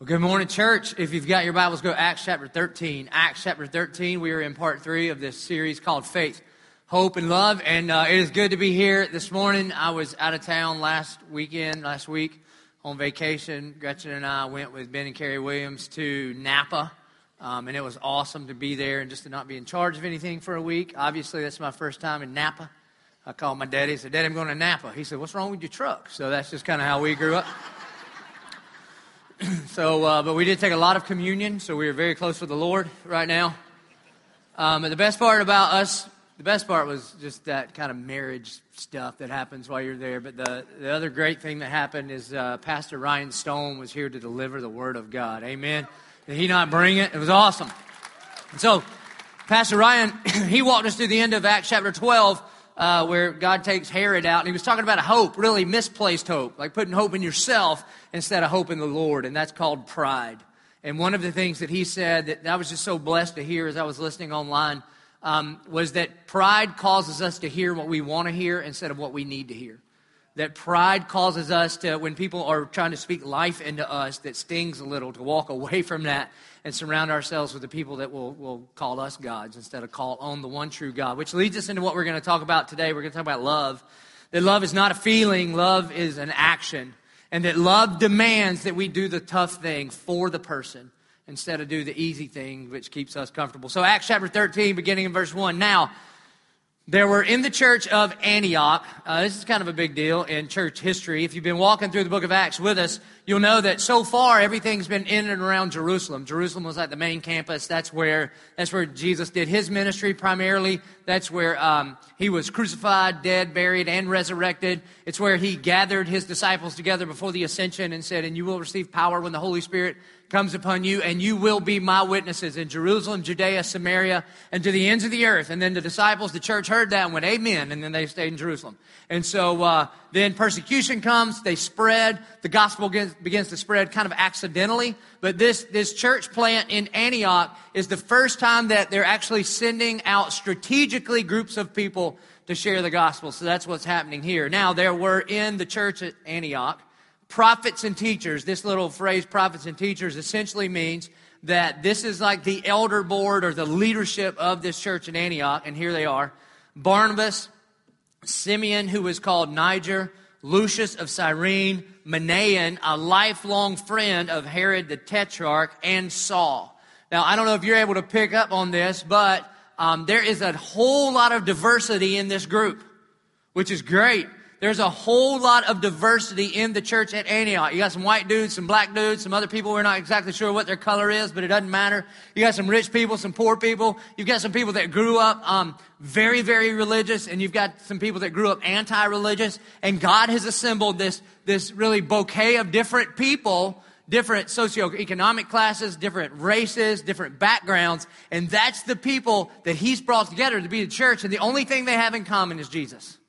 Well, good morning, church. If you've got your Bibles, go Acts chapter 13. Acts chapter 13, we are in part three of this series called Faith, Hope, and Love. And uh, it is good to be here this morning. I was out of town last weekend, last week, on vacation. Gretchen and I went with Ben and Carrie Williams to Napa. Um, and it was awesome to be there and just to not be in charge of anything for a week. Obviously, that's my first time in Napa. I called my daddy and said, Daddy, I'm going to Napa. He said, What's wrong with your truck? So that's just kind of how we grew up. so, uh, but we did take a lot of communion, so we are very close with the Lord right now. Um, and the best part about us, the best part was just that kind of marriage stuff that happens while you're there. But the, the other great thing that happened is uh, Pastor Ryan Stone was here to deliver the Word of God. Amen. Did he not bring it? It was awesome. And so, Pastor Ryan, he walked us through the end of Acts chapter 12 uh, where God takes Herod out, and he was talking about a hope, really misplaced hope, like putting hope in yourself instead of hope in the Lord, and that's called pride. And one of the things that he said that I was just so blessed to hear as I was listening online um, was that pride causes us to hear what we want to hear instead of what we need to hear. That pride causes us to, when people are trying to speak life into us, that stings a little, to walk away from that and surround ourselves with the people that will, will call us gods instead of call on the one true God. Which leads us into what we're going to talk about today. We're going to talk about love. That love is not a feeling, love is an action. And that love demands that we do the tough thing for the person instead of do the easy thing, which keeps us comfortable. So, Acts chapter 13, beginning in verse 1. Now, there were in the church of Antioch, uh, this is kind of a big deal in church history. If you've been walking through the book of Acts with us, you'll know that so far everything's been in and around Jerusalem. Jerusalem was like the main campus. That's where, that's where Jesus did his ministry primarily. That's where um, he was crucified, dead, buried, and resurrected. It's where he gathered his disciples together before the ascension and said, And you will receive power when the Holy Spirit comes upon you, and you will be my witnesses in Jerusalem, Judea, Samaria, and to the ends of the earth. And then the disciples, the church heard that and went, Amen. And then they stayed in Jerusalem. And so uh, then persecution comes, they spread, the gospel begins, begins to spread kind of accidentally. But this, this church plant in Antioch is the first time that they're actually sending out strategically groups of people to share the gospel. So that's what's happening here. Now, there were in the church at Antioch, prophets and teachers. This little phrase, prophets and teachers, essentially means that this is like the elder board or the leadership of this church in Antioch, and here they are Barnabas, Simeon, who was called Niger, Lucius of Cyrene, Manaen, a lifelong friend of Herod the Tetrarch, and Saul. Now, I don't know if you're able to pick up on this, but um, there is a whole lot of diversity in this group, which is great. There's a whole lot of diversity in the church at Antioch. You got some white dudes, some black dudes, some other people. We're not exactly sure what their color is, but it doesn't matter. You got some rich people, some poor people. You've got some people that grew up um, very, very religious, and you've got some people that grew up anti-religious. And God has assembled this this really bouquet of different people different socioeconomic classes, different races, different backgrounds, and that's the people that he's brought together to be the church, and the only thing they have in common is Jesus.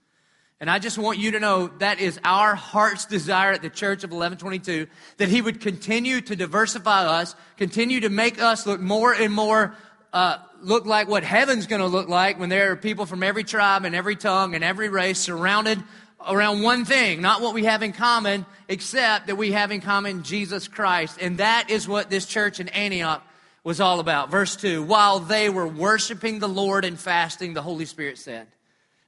And I just want you to know that is our heart's desire at the Church of 1122 that He would continue to diversify us, continue to make us look more and more uh, look like what heaven's going to look like when there are people from every tribe and every tongue and every race surrounded around one thing, not what we have in common, except that we have in common Jesus Christ. And that is what this church in Antioch was all about. Verse 2 While they were worshiping the Lord and fasting, the Holy Spirit said.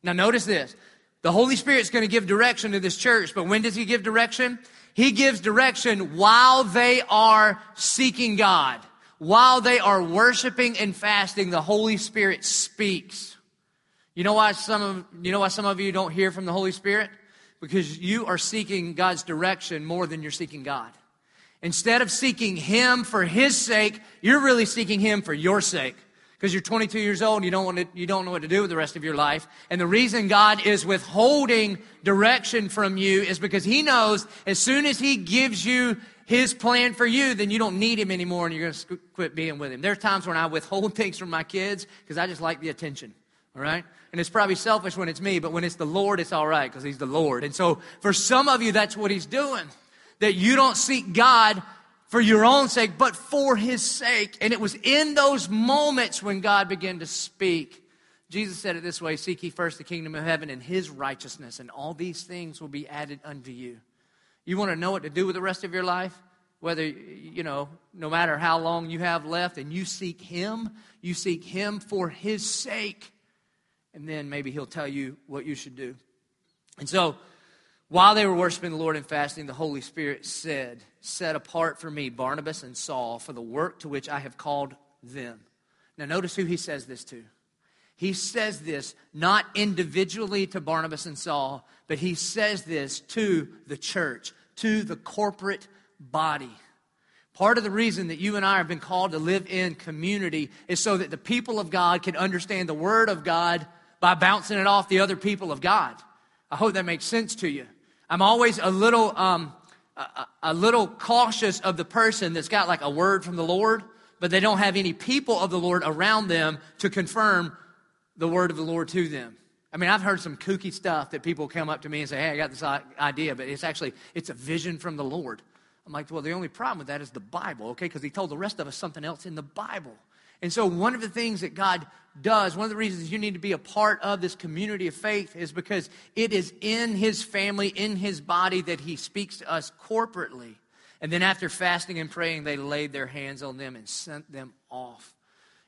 Now, notice this. The Holy Spirit's going to give direction to this church, but when does He give direction? He gives direction while they are seeking God. While they are worshiping and fasting, the Holy Spirit speaks. You know why some of, you know why some of you don't hear from the Holy Spirit? Because you are seeking God's direction more than you're seeking God. Instead of seeking Him for His sake, you're really seeking Him for your sake because you're 22 years old and you don't, want to, you don't know what to do with the rest of your life. And the reason God is withholding direction from you is because He knows as soon as He gives you His plan for you, then you don't need Him anymore and you're going to quit being with Him. There are times when I withhold things from my kids because I just like the attention. All right? And it's probably selfish when it's me, but when it's the Lord, it's all right because He's the Lord. And so for some of you, that's what He's doing. That you don't seek God for your own sake, but for his sake. And it was in those moments when God began to speak. Jesus said it this way Seek ye first the kingdom of heaven and his righteousness, and all these things will be added unto you. You want to know what to do with the rest of your life? whether, you know, no matter how long you have left, and you seek Him, you seek Him for His sake, and then maybe He'll tell you what you should do. And so, while they were worshiping the Lord and fasting, the Holy Spirit said, Set apart for me Barnabas and Saul for the work to which I have called them. Now, notice who he says this to. He says this not individually to Barnabas and Saul, but he says this to the church, to the corporate body. Part of the reason that you and I have been called to live in community is so that the people of God can understand the Word of God by bouncing it off the other people of God. I hope that makes sense to you. I'm always a little, um, a, a little cautious of the person that's got like a word from the Lord, but they don't have any people of the Lord around them to confirm the word of the Lord to them. I mean, I've heard some kooky stuff that people come up to me and say, "Hey, I got this idea," but it's actually it's a vision from the Lord. I'm like, well, the only problem with that is the Bible, okay? Because he told the rest of us something else in the Bible. And so, one of the things that God does, one of the reasons you need to be a part of this community of faith is because it is in His family, in His body, that He speaks to us corporately. And then, after fasting and praying, they laid their hands on them and sent them off.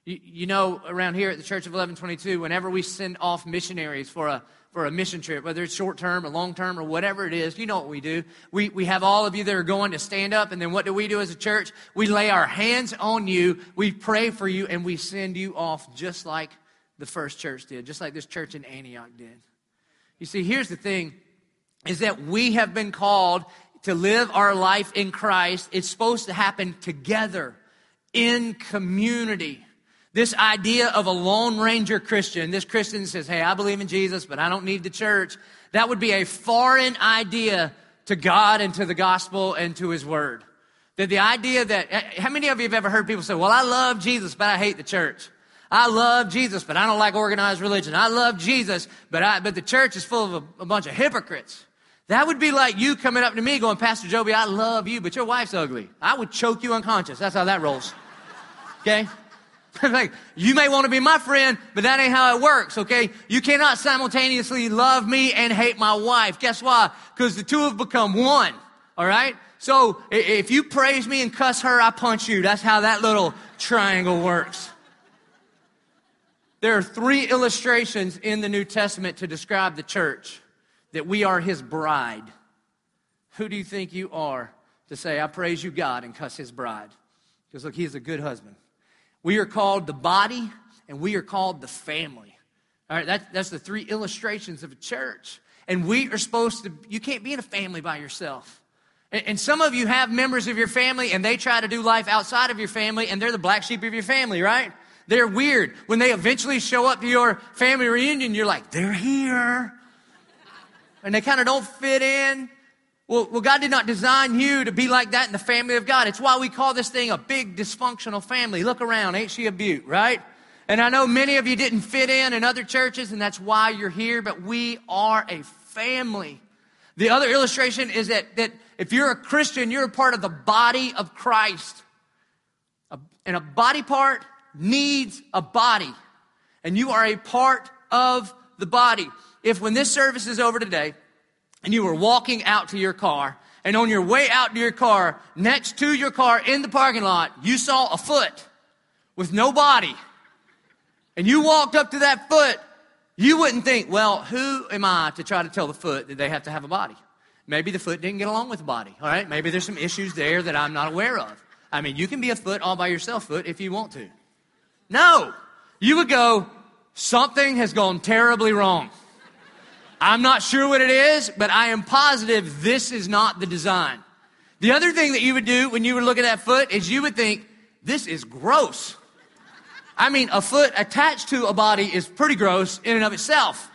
You, you know, around here at the Church of 1122, whenever we send off missionaries for a for a mission trip, whether it's short term or long term or whatever it is, you know what we do. We, we have all of you that are going to stand up, and then what do we do as a church? We lay our hands on you, we pray for you, and we send you off just like the first church did, just like this church in Antioch did. You see, here's the thing is that we have been called to live our life in Christ. It's supposed to happen together in community. This idea of a Lone Ranger Christian, this Christian says, Hey, I believe in Jesus, but I don't need the church. That would be a foreign idea to God and to the gospel and to his word. That the idea that, eh, eh, how many of you have ever heard people say, Well, I love Jesus, but I hate the church? I love Jesus, but I don't like organized religion. I love Jesus, but I, but the church is full of a, a bunch of hypocrites. That would be like you coming up to me going, Pastor Joby, I love you, but your wife's ugly. I would choke you unconscious. That's how that rolls. Okay? like, you may want to be my friend, but that ain't how it works, okay? You cannot simultaneously love me and hate my wife. Guess why? Because the two have become one, all right? So if you praise me and cuss her, I punch you. That's how that little triangle works. There are three illustrations in the New Testament to describe the church that we are his bride. Who do you think you are to say, I praise you, God, and cuss his bride? Because look, he is a good husband. We are called the body and we are called the family. All right, that, that's the three illustrations of a church. And we are supposed to, you can't be in a family by yourself. And, and some of you have members of your family and they try to do life outside of your family and they're the black sheep of your family, right? They're weird. When they eventually show up to your family reunion, you're like, they're here. And they kind of don't fit in. Well, well, God did not design you to be like that in the family of God. It's why we call this thing a big dysfunctional family. Look around, ain't she a beaut, right? And I know many of you didn't fit in in other churches, and that's why you're here, but we are a family. The other illustration is that, that if you're a Christian, you're a part of the body of Christ. And a body part needs a body. And you are a part of the body. If when this service is over today, and you were walking out to your car, and on your way out to your car, next to your car in the parking lot, you saw a foot with no body, and you walked up to that foot, you wouldn't think, well, who am I to try to tell the foot that they have to have a body? Maybe the foot didn't get along with the body, all right? Maybe there's some issues there that I'm not aware of. I mean, you can be a foot all by yourself, foot, if you want to. No, you would go, something has gone terribly wrong. I'm not sure what it is, but I am positive this is not the design. The other thing that you would do when you would look at that foot is you would think, this is gross. I mean, a foot attached to a body is pretty gross in and of itself.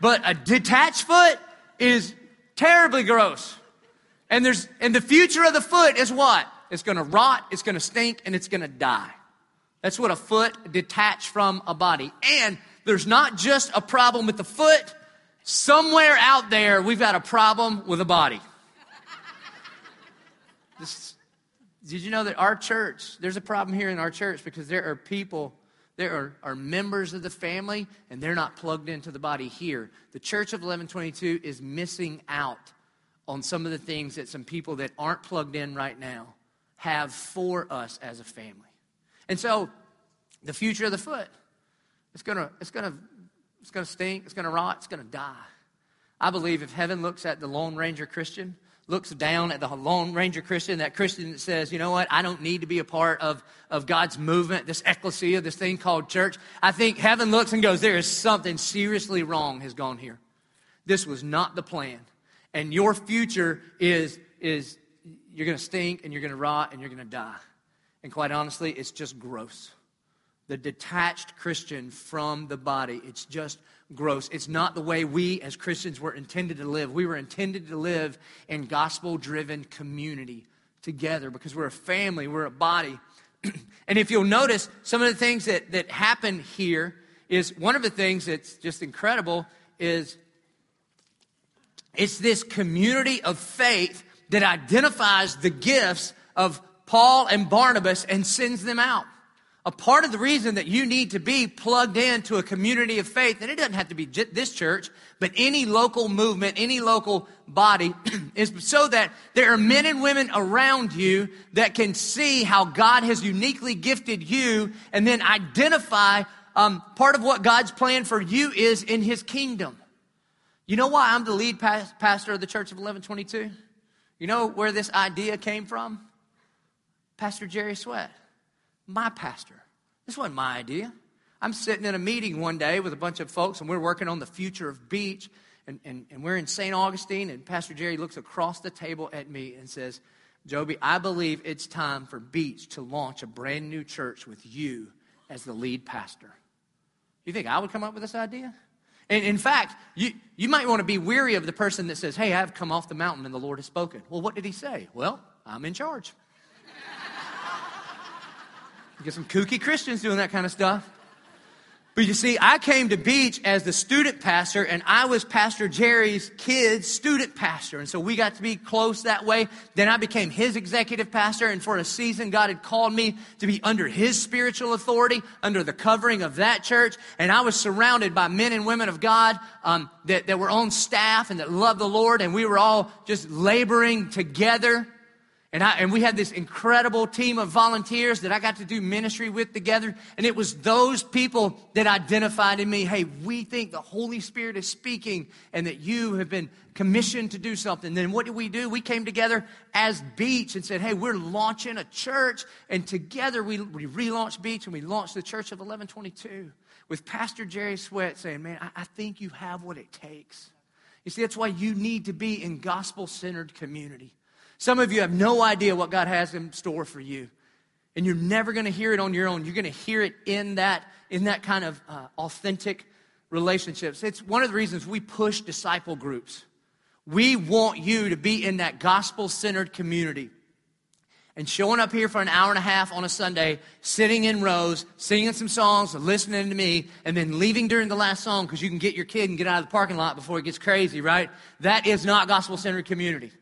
But a detached foot is terribly gross. And there's and the future of the foot is what? It's gonna rot, it's gonna stink, and it's gonna die. That's what a foot detached from a body. And there's not just a problem with the foot, Somewhere out there, we've got a problem with a body. This, did you know that our church, there's a problem here in our church because there are people, there are, are members of the family, and they're not plugged into the body here. The church of 1122 is missing out on some of the things that some people that aren't plugged in right now have for us as a family. And so, the future of the foot, it's gonna, it's gonna, it's gonna stink, it's gonna rot, it's gonna die. I believe if heaven looks at the Lone Ranger Christian, looks down at the Lone Ranger Christian, that Christian that says, you know what, I don't need to be a part of, of God's movement, this ecclesia, this thing called church. I think heaven looks and goes, there is something seriously wrong has gone here. This was not the plan. And your future is, is you're going to stink and you're going to rot and you're going to die. And quite honestly, it's just gross. The detached Christian from the body, it's just gross. It's not the way we as Christians were intended to live. We were intended to live in gospel driven community together because we're a family, we're a body. and if you'll notice, some of the things that, that happen here is one of the things that's just incredible is it's this community of faith that identifies the gifts of Paul and Barnabas and sends them out. A part of the reason that you need to be plugged into a community of faith, and it doesn't have to be this church, but any local movement, any local body, is so that there are men and women around you that can see how God has uniquely gifted you and then identify um, part of what God's plan for you is in His kingdom. You know why I'm the lead pastor of the Church of 1122? You know where this idea came from? Pastor Jerry Sweat my pastor. This wasn't my idea. I'm sitting in a meeting one day with a bunch of folks, and we're working on the future of beach, and, and, and we're in St. Augustine, and Pastor Jerry looks across the table at me and says, Joby, I believe it's time for Beach to launch a brand new church with you as the lead pastor. You think I would come up with this idea? And in fact, you, you might want to be weary of the person that says, Hey, I've come off the mountain and the Lord has spoken. Well, what did he say? Well, I'm in charge. You get some kooky Christians doing that kind of stuff. But you see, I came to Beach as the student pastor, and I was Pastor Jerry's kid's student pastor. And so we got to be close that way. Then I became his executive pastor, and for a season, God had called me to be under his spiritual authority, under the covering of that church. And I was surrounded by men and women of God um, that, that were on staff and that loved the Lord, and we were all just laboring together and, I, and we had this incredible team of volunteers that I got to do ministry with together. And it was those people that identified in me hey, we think the Holy Spirit is speaking and that you have been commissioned to do something. Then what did we do? We came together as Beach and said, hey, we're launching a church. And together we, we relaunched Beach and we launched the Church of 1122 with Pastor Jerry Sweat saying, man, I, I think you have what it takes. You see, that's why you need to be in gospel centered community. Some of you have no idea what God has in store for you. And you're never going to hear it on your own. You're going to hear it in that, in that kind of uh, authentic relationships. It's one of the reasons we push disciple groups. We want you to be in that gospel centered community. And showing up here for an hour and a half on a Sunday, sitting in rows, singing some songs, listening to me, and then leaving during the last song because you can get your kid and get out of the parking lot before it gets crazy, right? That is not gospel centered community.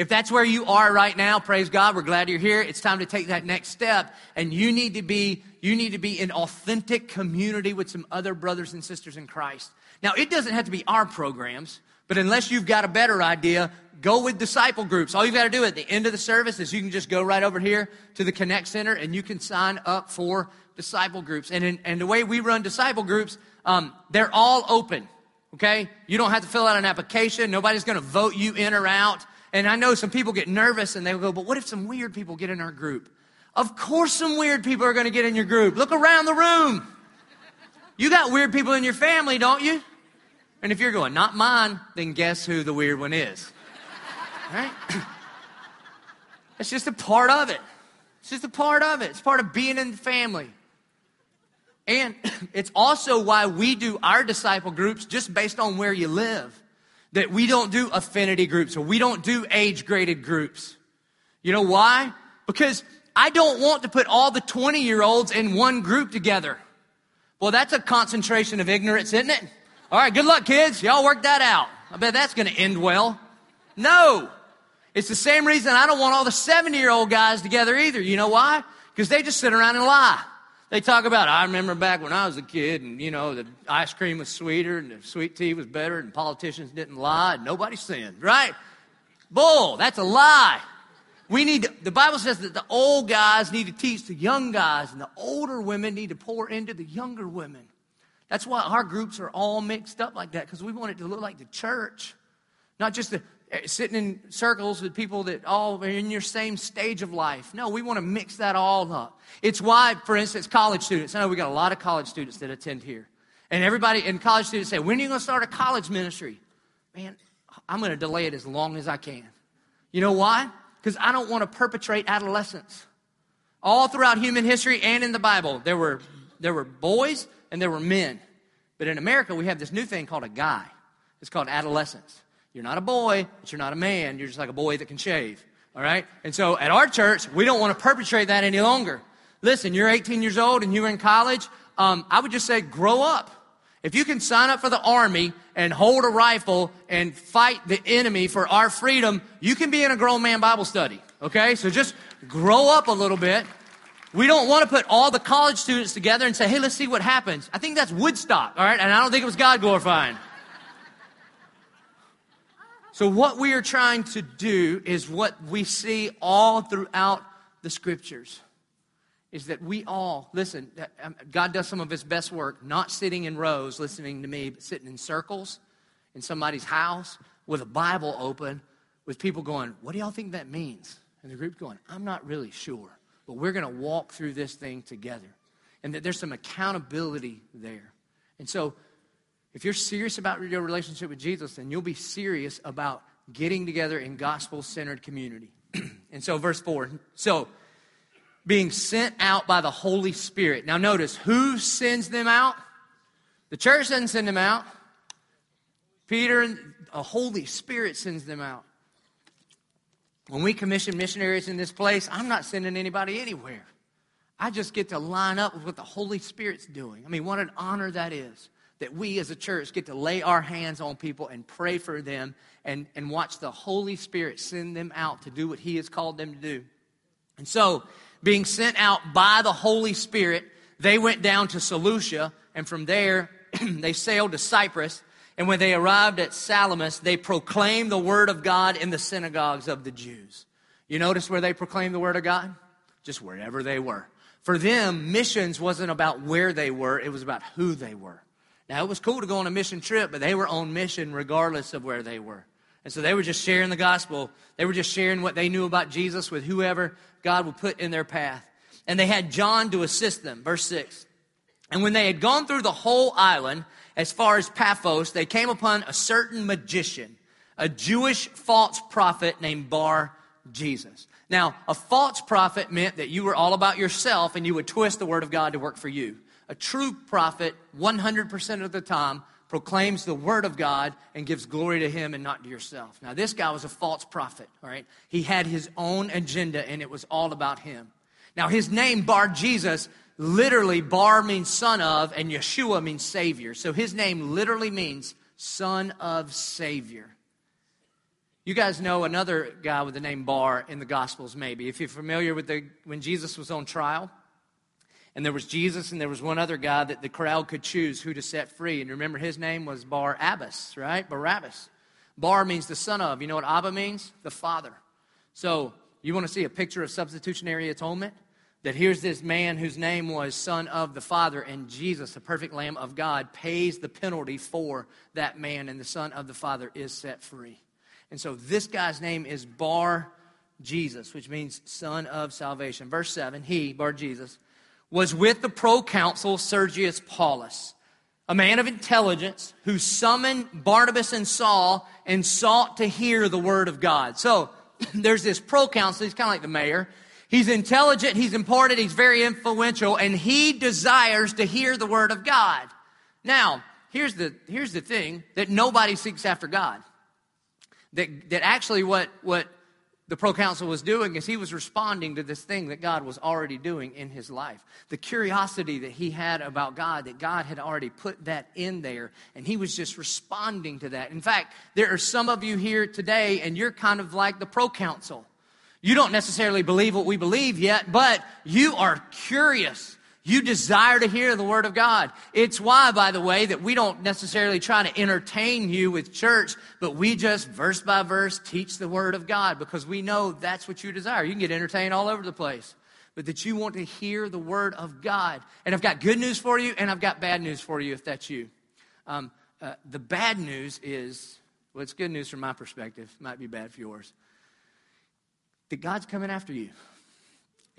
If that's where you are right now, praise God, we're glad you're here. It's time to take that next step and you need to be you need to be in authentic community with some other brothers and sisters in Christ. Now, it doesn't have to be our programs, but unless you've got a better idea, go with disciple groups. All you've got to do at the end of the service is you can just go right over here to the Connect Center and you can sign up for disciple groups. And, in, and the way we run disciple groups, um, they're all open. Okay? You don't have to fill out an application. Nobody's going to vote you in or out. And I know some people get nervous and they go, but what if some weird people get in our group? Of course, some weird people are going to get in your group. Look around the room. You got weird people in your family, don't you? And if you're going, not mine, then guess who the weird one is? Right? It's just a part of it. It's just a part of it. It's part of being in the family. And it's also why we do our disciple groups just based on where you live that we don't do affinity groups or we don't do age graded groups. You know why? Because I don't want to put all the 20 year olds in one group together. Well, that's a concentration of ignorance, isn't it? All right, good luck, kids. Y'all work that out. I bet that's going to end well. No. It's the same reason I don't want all the 70 year old guys together either. You know why? Because they just sit around and lie. They talk about, I remember back when I was a kid and, you know, the ice cream was sweeter and the sweet tea was better and politicians didn't lie and nobody sinned, right? Bull, that's a lie. We need to, the Bible says that the old guys need to teach the young guys, and the older women need to pour into the younger women. That's why our groups are all mixed up like that, because we want it to look like the church. Not just the, Eh, sitting in circles with people that all are in your same stage of life. No, we want to mix that all up. It's why, for instance, college students. I know we got a lot of college students that attend here. And everybody in college students say, When are you going to start a college ministry? Man, I'm going to delay it as long as I can. You know why? Because I don't want to perpetrate adolescence. All throughout human history and in the Bible, there were, there were boys and there were men. But in America, we have this new thing called a guy. It's called adolescence. You're not a boy, but you're not a man. You're just like a boy that can shave. All right? And so at our church, we don't want to perpetrate that any longer. Listen, you're 18 years old and you're in college. Um, I would just say grow up. If you can sign up for the army and hold a rifle and fight the enemy for our freedom, you can be in a grown man Bible study. Okay? So just grow up a little bit. We don't want to put all the college students together and say, hey, let's see what happens. I think that's Woodstock, all right? And I don't think it was God glorifying. So, what we are trying to do is what we see all throughout the scriptures is that we all, listen, um, God does some of his best work not sitting in rows listening to me, but sitting in circles in somebody's house with a Bible open with people going, What do y'all think that means? And the group going, I'm not really sure, but we're going to walk through this thing together. And that there's some accountability there. And so, if you're serious about your relationship with Jesus, then you'll be serious about getting together in gospel centered community. and so, verse 4 so, being sent out by the Holy Spirit. Now, notice who sends them out? The church doesn't send them out. Peter and the Holy Spirit sends them out. When we commission missionaries in this place, I'm not sending anybody anywhere. I just get to line up with what the Holy Spirit's doing. I mean, what an honor that is that we as a church get to lay our hands on people and pray for them and, and watch the Holy Spirit send them out to do what He has called them to do. And so, being sent out by the Holy Spirit, they went down to Seleucia, and from there, they sailed to Cyprus. And when they arrived at Salamis, they proclaimed the word of God in the synagogues of the Jews. You notice where they proclaimed the word of God? Just wherever they were. For them, missions wasn't about where they were, it was about who they were. Now, it was cool to go on a mission trip, but they were on mission regardless of where they were. And so they were just sharing the gospel. They were just sharing what they knew about Jesus with whoever God would put in their path. And they had John to assist them. Verse 6. And when they had gone through the whole island, as far as Paphos, they came upon a certain magician, a Jewish false prophet named Bar Jesus. Now, a false prophet meant that you were all about yourself and you would twist the word of God to work for you. A true prophet, 100% of the time, proclaims the word of God and gives glory to him and not to yourself. Now, this guy was a false prophet, all right? He had his own agenda and it was all about him. Now, his name, Bar Jesus, literally, Bar means son of, and Yeshua means Savior. So his name literally means son of Savior. You guys know another guy with the name Bar in the Gospels, maybe. If you're familiar with the, when Jesus was on trial, and there was Jesus, and there was one other guy that the crowd could choose who to set free. And remember, his name was Bar Abbas, right? Barabbas. Bar means the son of. You know what Abba means? The father. So, you want to see a picture of substitutionary atonement? That here's this man whose name was Son of the Father, and Jesus, the perfect Lamb of God, pays the penalty for that man, and the Son of the Father is set free. And so this guy's name is Bar Jesus, which means Son of Salvation. Verse 7 He, Bar Jesus, was with the proconsul Sergius Paulus, a man of intelligence who summoned Barnabas and Saul and sought to hear the word of God. So there's this proconsul, he's kind of like the mayor. He's intelligent, he's important, he's very influential, and he desires to hear the word of God. Now, here's the, here's the thing that nobody seeks after God. That, that actually what, what the proconsul was doing is he was responding to this thing that God was already doing in his life. The curiosity that he had about God, that God had already put that in there, and he was just responding to that. In fact, there are some of you here today, and you're kind of like the proconsul. You don't necessarily believe what we believe yet, but you are curious. You desire to hear the Word of God. It's why, by the way, that we don't necessarily try to entertain you with church, but we just verse by verse teach the Word of God because we know that's what you desire. You can get entertained all over the place, but that you want to hear the Word of God. And I've got good news for you, and I've got bad news for you if that's you. Um, uh, the bad news is, well, it's good news from my perspective, might be bad for yours, that God's coming after you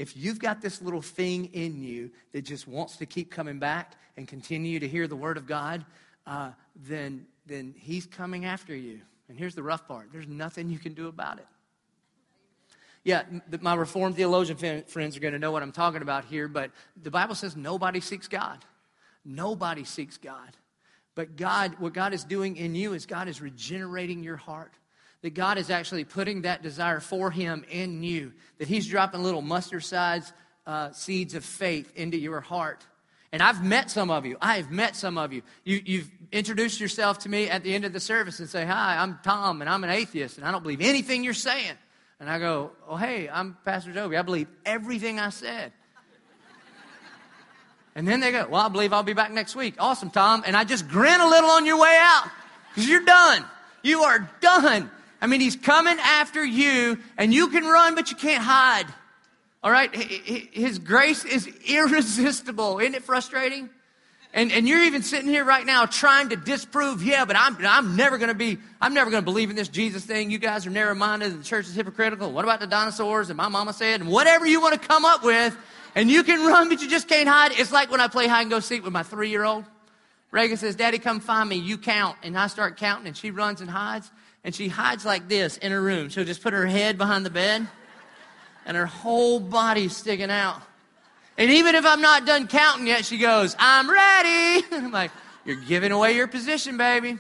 if you've got this little thing in you that just wants to keep coming back and continue to hear the word of God, uh, then, then he's coming after you. And here's the rough part there's nothing you can do about it. Yeah, my Reformed theologian friends are going to know what I'm talking about here, but the Bible says nobody seeks God. Nobody seeks God. But God, what God is doing in you is God is regenerating your heart that God is actually putting that desire for Him in you, that He's dropping little mustard sized uh, seeds of faith into your heart. And I've met some of you. I have met some of you. you. have introduced yourself to me at the end of the service and say, Hi, I'm Tom, and I'm an atheist, and I don't believe anything you're saying. And I go, Oh, hey, I'm Pastor Joby. I believe everything I said. And then they go, Well, I believe I'll be back next week. Awesome, Tom. And I just grin a little on your way out because you're done. You are done. I mean, he's coming after you, and you can run, but you can't hide. All right? His grace is irresistible. Isn't it frustrating? And, and you're even sitting here right now trying to disprove, yeah, but I'm, I'm never going to be, I'm never going to believe in this Jesus thing. You guys are narrow minded and the church is hypocritical. What about the dinosaurs? And my mama said, and whatever you want to come up with, and you can run, but you just can't hide. It's like when I play hide and go seek with my three year old. Reagan says, Daddy, come find me. You count. And I start counting, and she runs and hides and she hides like this in her room. She'll just put her head behind the bed and her whole body's sticking out. And even if I'm not done counting yet, she goes, I'm ready. I'm like, You're giving away your position, baby.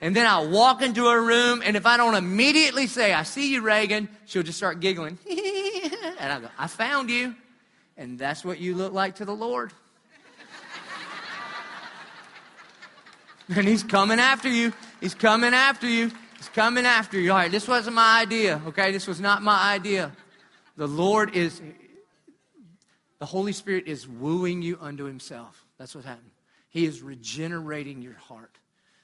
And then I'll walk into her room, and if I don't immediately say, I see you, Reagan, she'll just start giggling. and I go, I found you. And that's what you look like to the Lord. and He's coming after you. He's coming after you. He's coming after you. All right, this wasn't my idea, okay? This was not my idea. The Lord is, the Holy Spirit is wooing you unto Himself. That's what happened. He is regenerating your heart.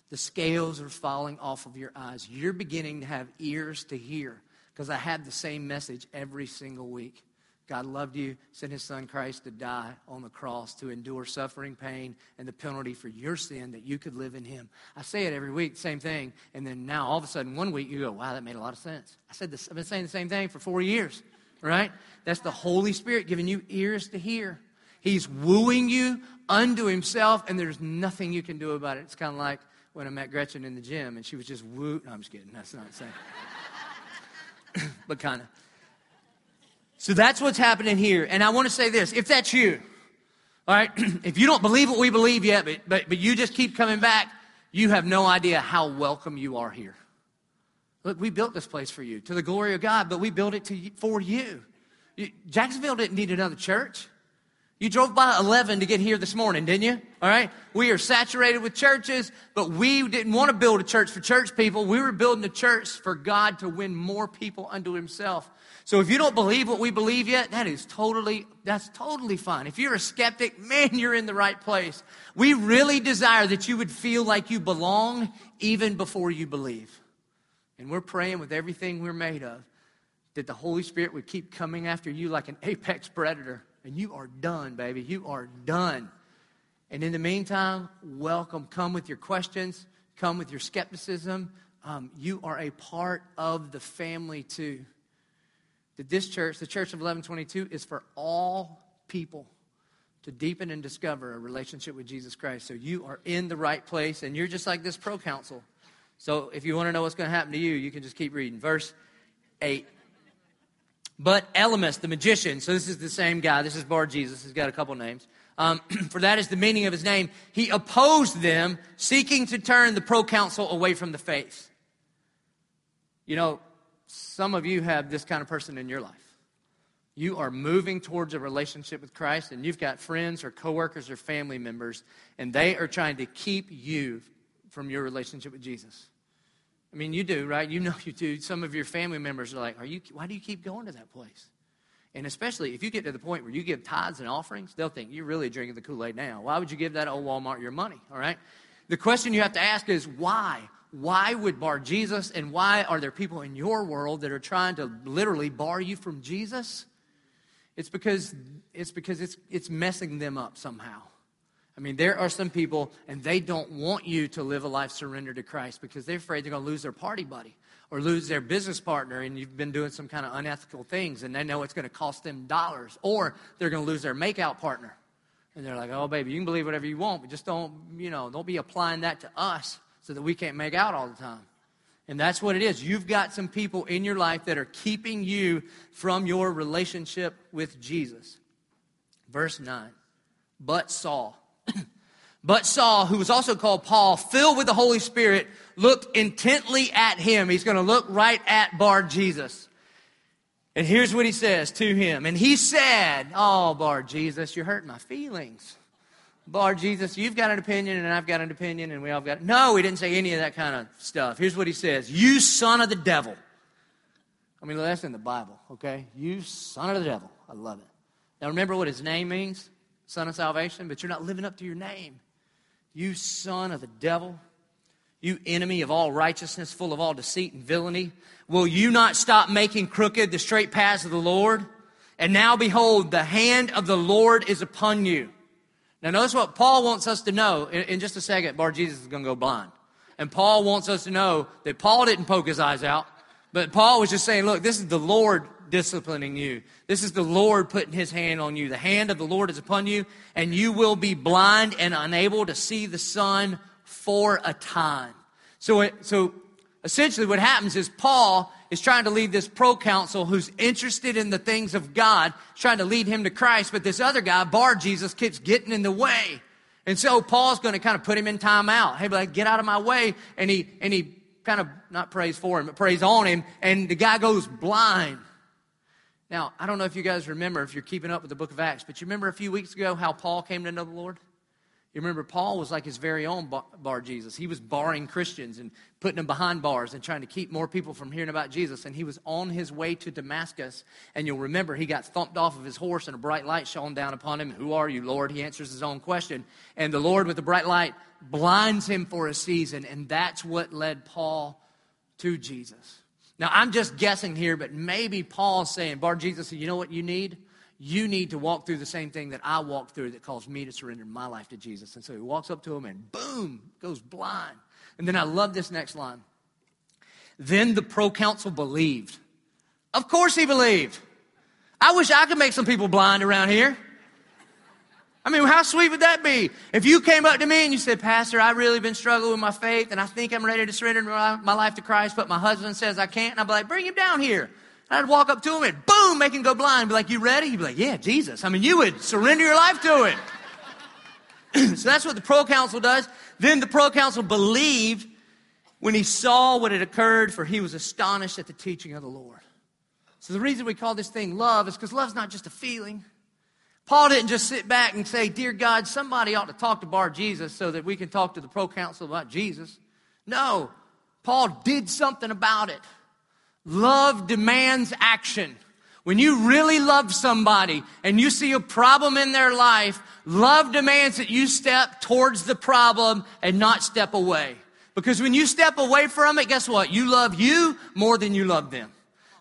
The scales are falling off of your eyes. You're beginning to have ears to hear because I have the same message every single week. God loved you, sent his son Christ to die on the cross to endure suffering, pain, and the penalty for your sin that you could live in him. I say it every week, same thing. And then now all of a sudden, one week you go, wow, that made a lot of sense. I said this, I've been saying the same thing for four years, right? That's the Holy Spirit giving you ears to hear. He's wooing you unto himself, and there's nothing you can do about it. It's kind of like when I met Gretchen in the gym, and she was just woo. No, I'm just kidding. That's not the same. but kind of. So that's what's happening here. And I want to say this if that's you, all right, if you don't believe what we believe yet, but, but, but you just keep coming back, you have no idea how welcome you are here. Look, we built this place for you to the glory of God, but we built it to, for you. Jacksonville didn't need another church. You drove by 11 to get here this morning, didn't you? All right. We are saturated with churches, but we didn't want to build a church for church people. We were building a church for God to win more people unto himself. So if you don't believe what we believe yet, that is totally, that's totally fine. If you're a skeptic, man, you're in the right place. We really desire that you would feel like you belong even before you believe. And we're praying with everything we're made of that the Holy Spirit would keep coming after you like an apex predator and you are done, baby. You are done. And in the meantime, welcome. Come with your questions, come with your skepticism. Um, you are a part of the family too. That this church, the Church of 1122, is for all people to deepen and discover a relationship with Jesus Christ. So you are in the right place, and you're just like this proconsul. So if you want to know what's going to happen to you, you can just keep reading. Verse 8. But Elymas, the magician, so this is the same guy, this is Bar Jesus, he's got a couple names. Um, for that is the meaning of his name. He opposed them, seeking to turn the proconsul away from the faith. You know, some of you have this kind of person in your life. You are moving towards a relationship with Christ, and you've got friends or coworkers or family members, and they are trying to keep you from your relationship with Jesus. I mean, you do, right? You know you do. Some of your family members are like, "Are you? Why do you keep going to that place?" And especially if you get to the point where you give tithes and offerings, they'll think you're really drinking the Kool Aid now. Why would you give that old Walmart your money? All right? The question you have to ask is why? Why would bar Jesus and why are there people in your world that are trying to literally bar you from Jesus? It's because it's because it's it's messing them up somehow. I mean, there are some people and they don't want you to live a life surrendered to Christ because they're afraid they're going to lose their party buddy or lose their business partner and you've been doing some kind of unethical things and they know it's going to cost them dollars or they're going to lose their makeout partner. And they're like, "Oh baby, you can believe whatever you want, but just don't, you know, don't be applying that to us so that we can't make out all the time." And that's what it is. You've got some people in your life that are keeping you from your relationship with Jesus. Verse 9. But Saul. but Saul, who was also called Paul, filled with the Holy Spirit, looked intently at him. He's going to look right at Bar Jesus. And here's what he says to him. And he said, Oh, Bar Jesus, you're hurting my feelings. Bar Jesus, you've got an opinion and I've got an opinion and we all got. No, he didn't say any of that kind of stuff. Here's what he says You son of the devil. I mean, that's in the Bible, okay? You son of the devil. I love it. Now remember what his name means son of salvation, but you're not living up to your name. You son of the devil. You enemy of all righteousness, full of all deceit and villainy. Will you not stop making crooked the straight paths of the Lord? And now behold, the hand of the Lord is upon you now, notice what Paul wants us to know. In, in just a second, Bar Jesus is going to go blind. And Paul wants us to know that Paul didn't poke his eyes out, but Paul was just saying, look, this is the Lord disciplining you. This is the Lord putting his hand on you. The hand of the Lord is upon you, and you will be blind and unable to see the sun for a time. So, it, so essentially, what happens is Paul is trying to lead this proconsul who's interested in the things of God, trying to lead him to Christ, but this other guy, Bar Jesus, keeps getting in the way. And so Paul's going to kind of put him in time out. Hey, like, get out of my way. And he, and he kind of, not prays for him, but prays on him. And the guy goes blind. Now, I don't know if you guys remember, if you're keeping up with the book of Acts, but you remember a few weeks ago how Paul came to know the Lord? You remember, Paul was like his very own bar, Jesus. He was barring Christians and putting them behind bars and trying to keep more people from hearing about Jesus. And he was on his way to Damascus. And you'll remember, he got thumped off of his horse and a bright light shone down upon him. Who are you, Lord? He answers his own question. And the Lord, with the bright light, blinds him for a season. And that's what led Paul to Jesus. Now, I'm just guessing here, but maybe Paul's saying, Bar Jesus, you know what you need? You need to walk through the same thing that I walked through that caused me to surrender my life to Jesus. And so he walks up to him and boom, goes blind. And then I love this next line. Then the proconsul believed. Of course he believed. I wish I could make some people blind around here. I mean, how sweet would that be? If you came up to me and you said, Pastor, I've really been struggling with my faith and I think I'm ready to surrender my life to Christ, but my husband says I can't, and I'd be like, bring him down here. I'd walk up to him and boom, make him go blind. Be like, you ready? He'd be like, yeah, Jesus. I mean, you would surrender your life to it. so that's what the proconsul does. Then the proconsul believed when he saw what had occurred, for he was astonished at the teaching of the Lord. So the reason we call this thing love is because love's not just a feeling. Paul didn't just sit back and say, Dear God, somebody ought to talk to Bar Jesus so that we can talk to the proconsul about Jesus. No, Paul did something about it. Love demands action. When you really love somebody and you see a problem in their life, love demands that you step towards the problem and not step away. Because when you step away from it, guess what? You love you more than you love them.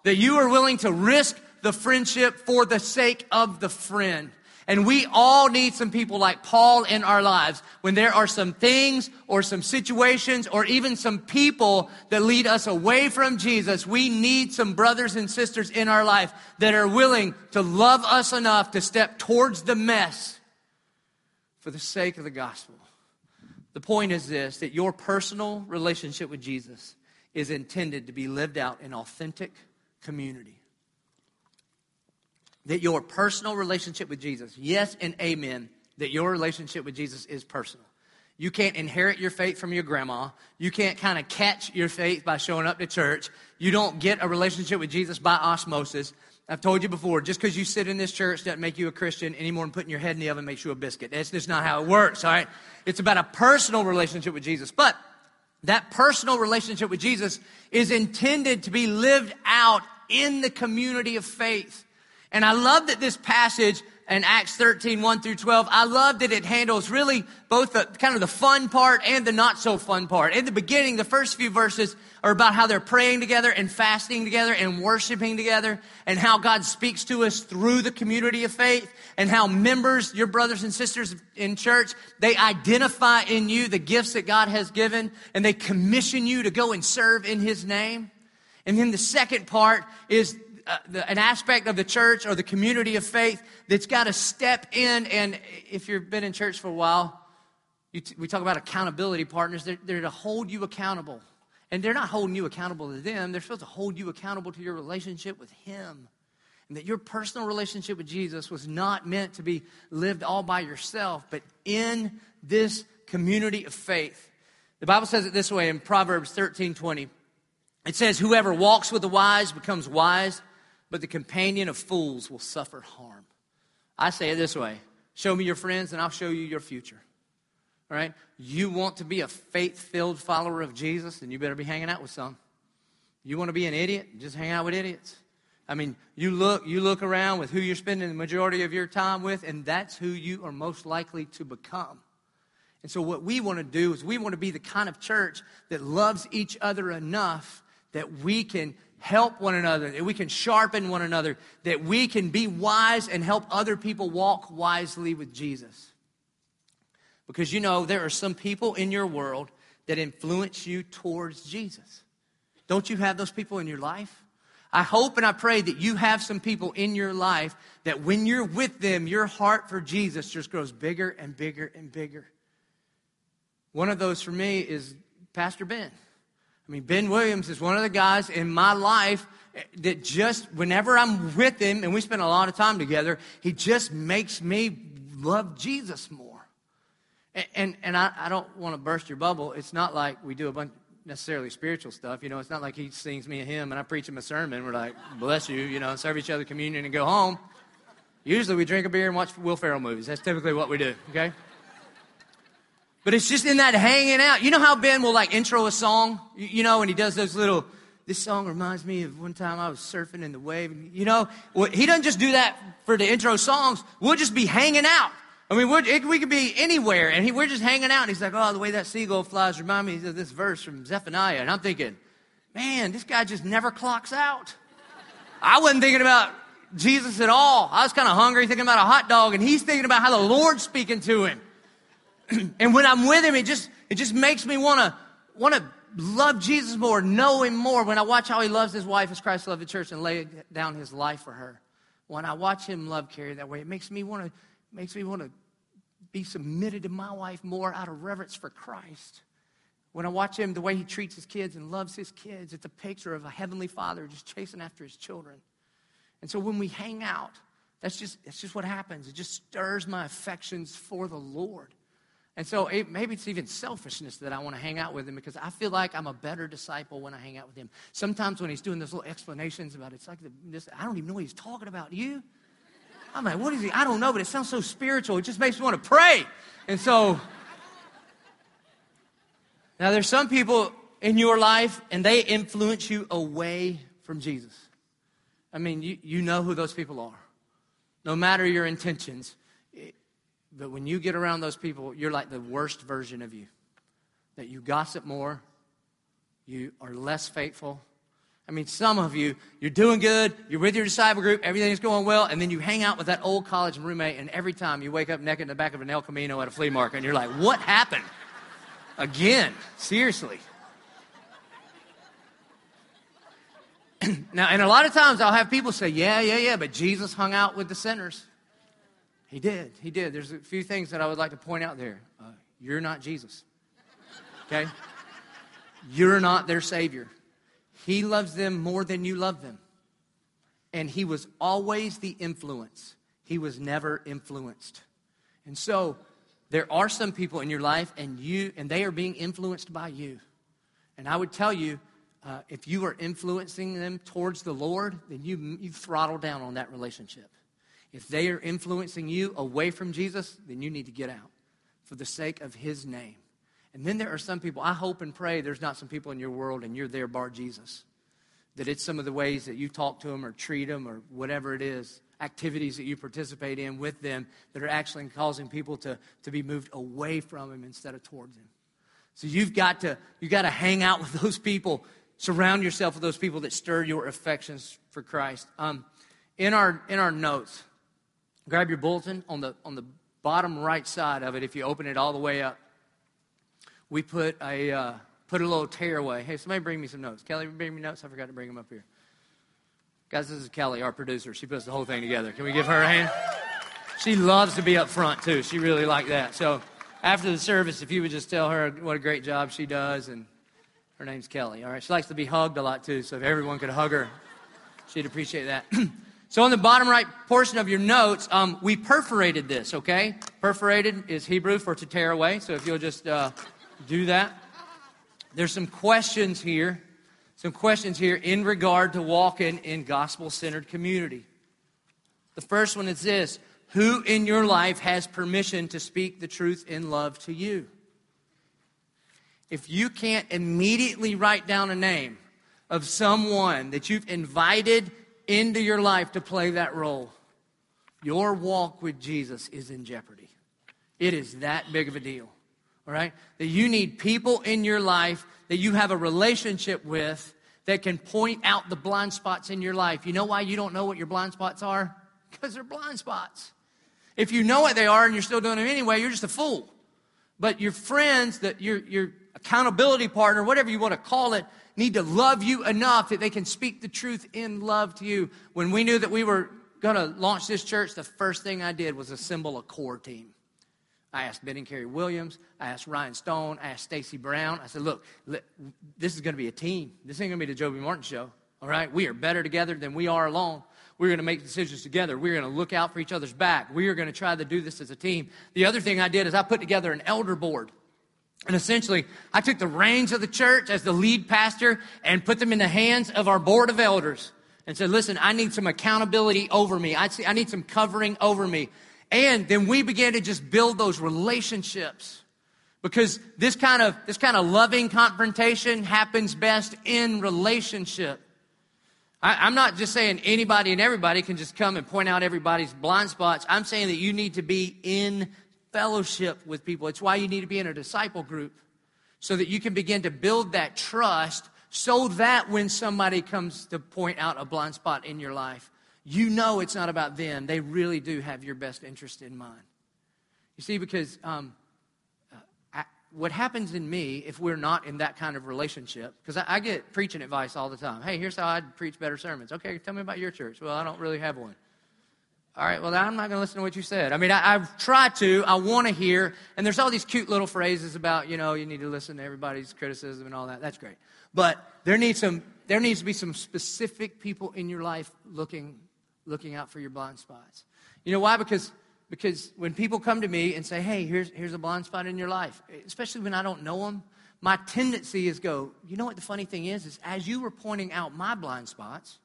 That you are willing to risk the friendship for the sake of the friend. And we all need some people like Paul in our lives when there are some things or some situations or even some people that lead us away from Jesus. We need some brothers and sisters in our life that are willing to love us enough to step towards the mess for the sake of the gospel. The point is this that your personal relationship with Jesus is intended to be lived out in authentic community that your personal relationship with Jesus, yes and amen, that your relationship with Jesus is personal. You can't inherit your faith from your grandma. You can't kind of catch your faith by showing up to church. You don't get a relationship with Jesus by osmosis. I've told you before, just because you sit in this church doesn't make you a Christian any more than putting your head in the oven makes you a biscuit. That's just not how it works, all right? It's about a personal relationship with Jesus. But that personal relationship with Jesus is intended to be lived out in the community of faith. And I love that this passage in Acts 13, 1 through 12, I love that it handles really both the kind of the fun part and the not so fun part. In the beginning, the first few verses are about how they're praying together and fasting together and worshiping together and how God speaks to us through the community of faith and how members, your brothers and sisters in church, they identify in you the gifts that God has given and they commission you to go and serve in His name. And then the second part is uh, the, an aspect of the church or the community of faith that's got to step in. And if you've been in church for a while, t- we talk about accountability partners. They're, they're to hold you accountable. And they're not holding you accountable to them, they're supposed to hold you accountable to your relationship with Him. And that your personal relationship with Jesus was not meant to be lived all by yourself, but in this community of faith. The Bible says it this way in Proverbs 13 20. It says, Whoever walks with the wise becomes wise, but the companion of fools will suffer harm. I say it this way show me your friends, and I'll show you your future. All right? You want to be a faith filled follower of Jesus, then you better be hanging out with some. You want to be an idiot? Just hang out with idiots. I mean, you look, you look around with who you're spending the majority of your time with, and that's who you are most likely to become. And so, what we want to do is we want to be the kind of church that loves each other enough that we can help one another, that we can sharpen one another, that we can be wise and help other people walk wisely with Jesus. Because you know, there are some people in your world that influence you towards Jesus. Don't you have those people in your life? I hope and I pray that you have some people in your life that when you're with them, your heart for Jesus just grows bigger and bigger and bigger. One of those for me is Pastor Ben. I mean, Ben Williams is one of the guys in my life that just, whenever I'm with him and we spend a lot of time together, he just makes me love Jesus more. And, and, and I, I don't want to burst your bubble. It's not like we do a bunch necessarily spiritual stuff. You know, it's not like he sings me a hymn and I preach him a sermon. We're like, bless you, you know, serve each other communion and go home. Usually we drink a beer and watch Will Ferrell movies. That's typically what we do, okay? But it's just in that hanging out. You know how Ben will like intro a song? You know, and he does those little, this song reminds me of one time I was surfing in the wave. You know, he doesn't just do that for the intro songs. We'll just be hanging out. I mean, it, we could be anywhere, and he, we're just hanging out. And he's like, "Oh, the way that seagull flies remind me of this verse from Zephaniah." And I'm thinking, "Man, this guy just never clocks out." I wasn't thinking about Jesus at all. I was kind of hungry, thinking about a hot dog, and he's thinking about how the Lord's speaking to him. and when I'm with him, it just it just makes me want to want to love Jesus more, know him more. When I watch how he loves his wife as Christ loved the church and laid down his life for her. When I watch him love Carrie that way, it makes me want to makes me want to be submitted to my wife more out of reverence for Christ. When I watch him, the way he treats his kids and loves his kids, it's a picture of a heavenly father just chasing after his children. And so when we hang out, that's just, that's just what happens. It just stirs my affections for the Lord. And so it, maybe it's even selfishness that I want to hang out with him because I feel like I'm a better disciple when I hang out with him. Sometimes when he's doing those little explanations about it, it's like the, this, I don't even know what he's talking about. You? I'm like, what is he? I don't know, but it sounds so spiritual. It just makes me want to pray. And so now there's some people in your life and they influence you away from Jesus. I mean, you, you know who those people are. No matter your intentions, but when you get around those people, you're like the worst version of you. That you gossip more, you are less faithful. I mean, some of you, you're doing good, you're with your disciple group, everything's going well, and then you hang out with that old college roommate, and every time you wake up naked in the back of an El Camino at a flea market, and you're like, what happened? Again, seriously. now, and a lot of times I'll have people say, yeah, yeah, yeah, but Jesus hung out with the sinners. He did. He did. There's a few things that I would like to point out there. Uh, you're not Jesus. Okay? You're not their Savior. He loves them more than you love them. And He was always the influence, He was never influenced. And so, there are some people in your life, and you and they are being influenced by you. And I would tell you, uh, if you are influencing them towards the Lord, then you you throttle down on that relationship. If they are influencing you away from Jesus, then you need to get out for the sake of his name. And then there are some people, I hope and pray there's not some people in your world and you're there bar Jesus. That it's some of the ways that you talk to them or treat them or whatever it is. activities that you participate in with them that are actually causing people to, to be moved away from Him instead of towards Him. So you've got to, you've got to hang out with those people, surround yourself with those people that stir your affections for Christ. Um, in, our, in our notes, grab your bulletin on the, on the bottom right side of it, if you open it all the way up, we put a, uh, put a little tearaway. Hey, somebody bring me some notes. Kelly, bring me notes. I forgot to bring them up here. Guys, this is Kelly, our producer. She puts the whole thing together. Can we give her a hand? She loves to be up front, too. She really liked that. So after the service, if you would just tell her what a great job she does, and her name's Kelly, all right? She likes to be hugged a lot, too, so if everyone could hug her, she'd appreciate that. so on the bottom right portion of your notes, um, we perforated this, okay? Perforated is Hebrew for to tear away, so if you'll just uh, do that. There's some questions here, some questions here in regard to walking in gospel centered community. The first one is this Who in your life has permission to speak the truth in love to you? If you can't immediately write down a name of someone that you've invited into your life to play that role, your walk with Jesus is in jeopardy. It is that big of a deal all right? That you need people in your life that you have a relationship with that can point out the blind spots in your life. You know why you don't know what your blind spots are? Because they're blind spots. If you know what they are and you're still doing them anyway, you're just a fool. But your friends, that your, your accountability partner, whatever you want to call it, need to love you enough that they can speak the truth in love to you. When we knew that we were going to launch this church, the first thing I did was assemble a core team. I asked Ben and Carrie Williams. I asked Ryan Stone. I asked Stacy Brown. I said, look, this is going to be a team. This ain't going to be the Joby Martin show. All right? We are better together than we are alone. We're going to make decisions together. We're going to look out for each other's back. We are going to try to do this as a team. The other thing I did is I put together an elder board. And essentially, I took the reins of the church as the lead pastor and put them in the hands of our board of elders and said, listen, I need some accountability over me. I, see, I need some covering over me. And then we began to just build those relationships. Because this kind of, this kind of loving confrontation happens best in relationship. I, am not just saying anybody and everybody can just come and point out everybody's blind spots. I'm saying that you need to be in fellowship with people. It's why you need to be in a disciple group so that you can begin to build that trust so that when somebody comes to point out a blind spot in your life, you know it's not about them. They really do have your best interest in mind. You see, because um, uh, I, what happens in me if we're not in that kind of relationship, because I, I, get preaching advice all the time. Hey, here's how I'd preach better sermons. Okay, tell me about your church. Well, I don't really have one. All right, well, I'm not going to listen to what you said. I mean, I, have tried to. I want to hear. And there's all these cute little phrases about, you know, you need to listen to everybody's criticism and all that. That's great. But there needs, some, there needs to be some specific people in your life looking looking out for your blind spots. You know why? Because because when people come to me and say, "Hey, here's here's a blind spot in your life," especially when I don't know them, my tendency is go, "You know what the funny thing is? Is as you were pointing out my blind spots,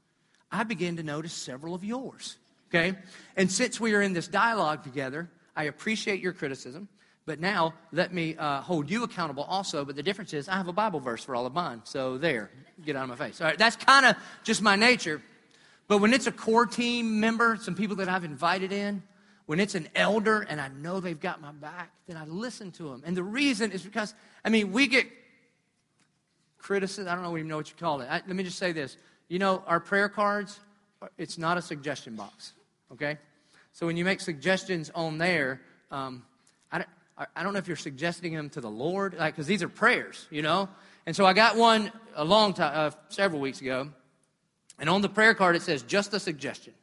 I began to notice several of yours." Okay, and since we are in this dialogue together, I appreciate your criticism. But now let me uh, hold you accountable also. But the difference is I have a Bible verse for all of mine. So there, get out of my face. All right, that's kind of just my nature. But when it's a core team member, some people that I've invited in, when it's an elder and I know they've got my back, then I listen to them. And the reason is because, I mean, we get criticism. I don't even know what you call it. I, let me just say this. You know, our prayer cards, it's not a suggestion box, okay? So when you make suggestions on there, um, I, don't, I don't know if you're suggesting them to the Lord, like, because these are prayers, you know? And so I got one a long time, uh, several weeks ago, and on the prayer card, it says, just a suggestion.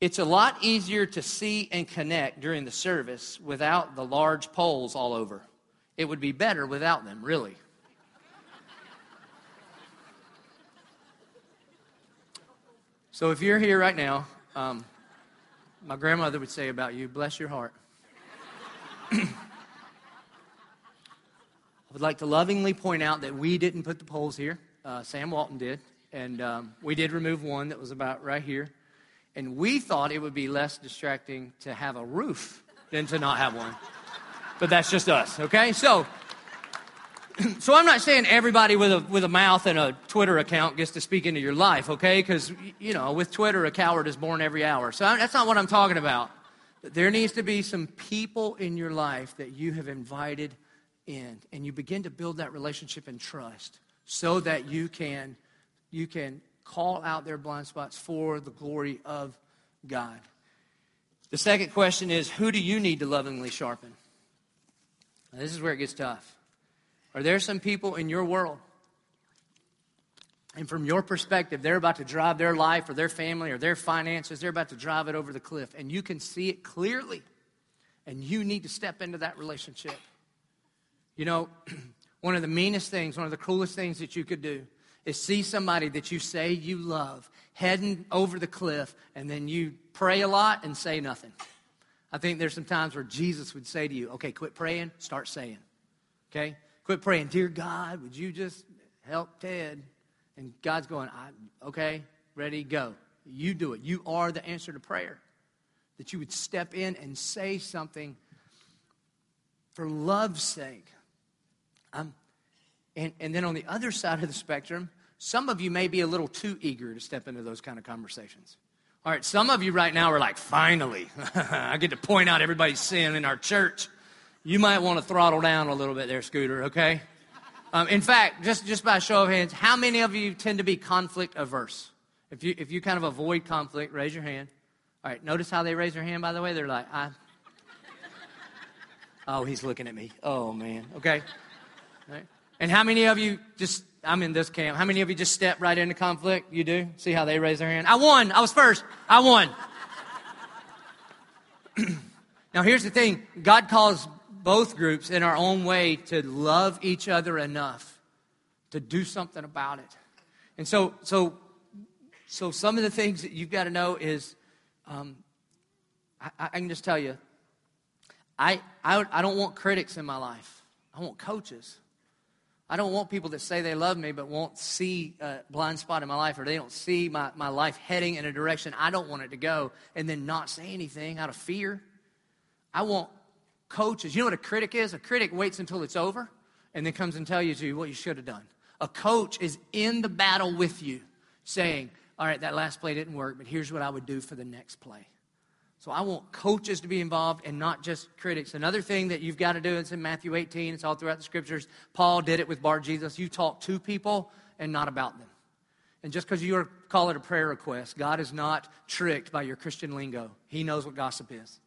It's a lot easier to see and connect during the service without the large poles all over. It would be better without them, really. So if you're here right now, um, my grandmother would say about you, bless your heart. I would like to lovingly point out that we didn't put the poles here. Uh, Sam Walton did. And um, we did remove one that was about right here. And we thought it would be less distracting to have a roof than to not have one. But that's just us, okay? So so I'm not saying everybody with a, with a mouth and a Twitter account gets to speak into your life, okay? Because, you know, with Twitter, a coward is born every hour. So I, that's not what I'm talking about. There needs to be some people in your life that you have invited in, and you begin to build that relationship and trust so that you can, you can call out their blind spots for the glory of God. The second question is who do you need to lovingly sharpen? Now, this is where it gets tough. Are there some people in your world? And from your perspective, they're about to drive their life or their family or their finances, they're about to drive it over the cliff. And you can see it clearly. And you need to step into that relationship. You know, one of the meanest things, one of the cruelest things that you could do is see somebody that you say you love heading over the cliff and then you pray a lot and say nothing. I think there's some times where Jesus would say to you, okay, quit praying, start saying. Okay? Quit praying, Dear God, would you just help Ted? And God's going, Okay, ready, go. You do it. You are the answer to prayer. That you would step in and say something for love's sake. Um, and, and then on the other side of the spectrum, some of you may be a little too eager to step into those kind of conversations. All right, some of you right now are like, finally, I get to point out everybody's sin in our church you might want to throttle down a little bit there, Scooter, okay? Um, in fact, just, just by show of hands, how many of you tend to be conflict averse? If you, if you kind of avoid conflict, raise your hand. All right, notice how they raise their hand, by the way? They're like, I. Oh, he's looking at me. Oh, man. Okay. Right. And how many of you just, I'm in this camp, how many of you just step right into conflict? You do? See how they raise their hand? I won. I was first. I won. now, here's the thing God calls both groups in our own way to love each other enough to do something about it. And so, so, so some of the things that you've got to know is, um, I, I, can just tell you, I, I, I don't want critics in my life. I want coaches. I don't want people that say they love me but won't see a blind spot in my life or they don't see my, my life heading in a direction I don't want it to go and then not say anything out of fear. I want coaches. You know what a critic is? A critic waits until it's over and then comes and tells you what you should have done. A coach is in the battle with you, saying, All right, that last play didn't work, but here's what I would do for the next play. So I want coaches to be involved and not just critics. Another thing that you've got to do, it's in Matthew 18, it's all throughout the scriptures. Paul did it with Bar Jesus. You talk to people and not about them. And just because you call it a prayer request, God is not tricked by your Christian lingo. He knows what gossip is.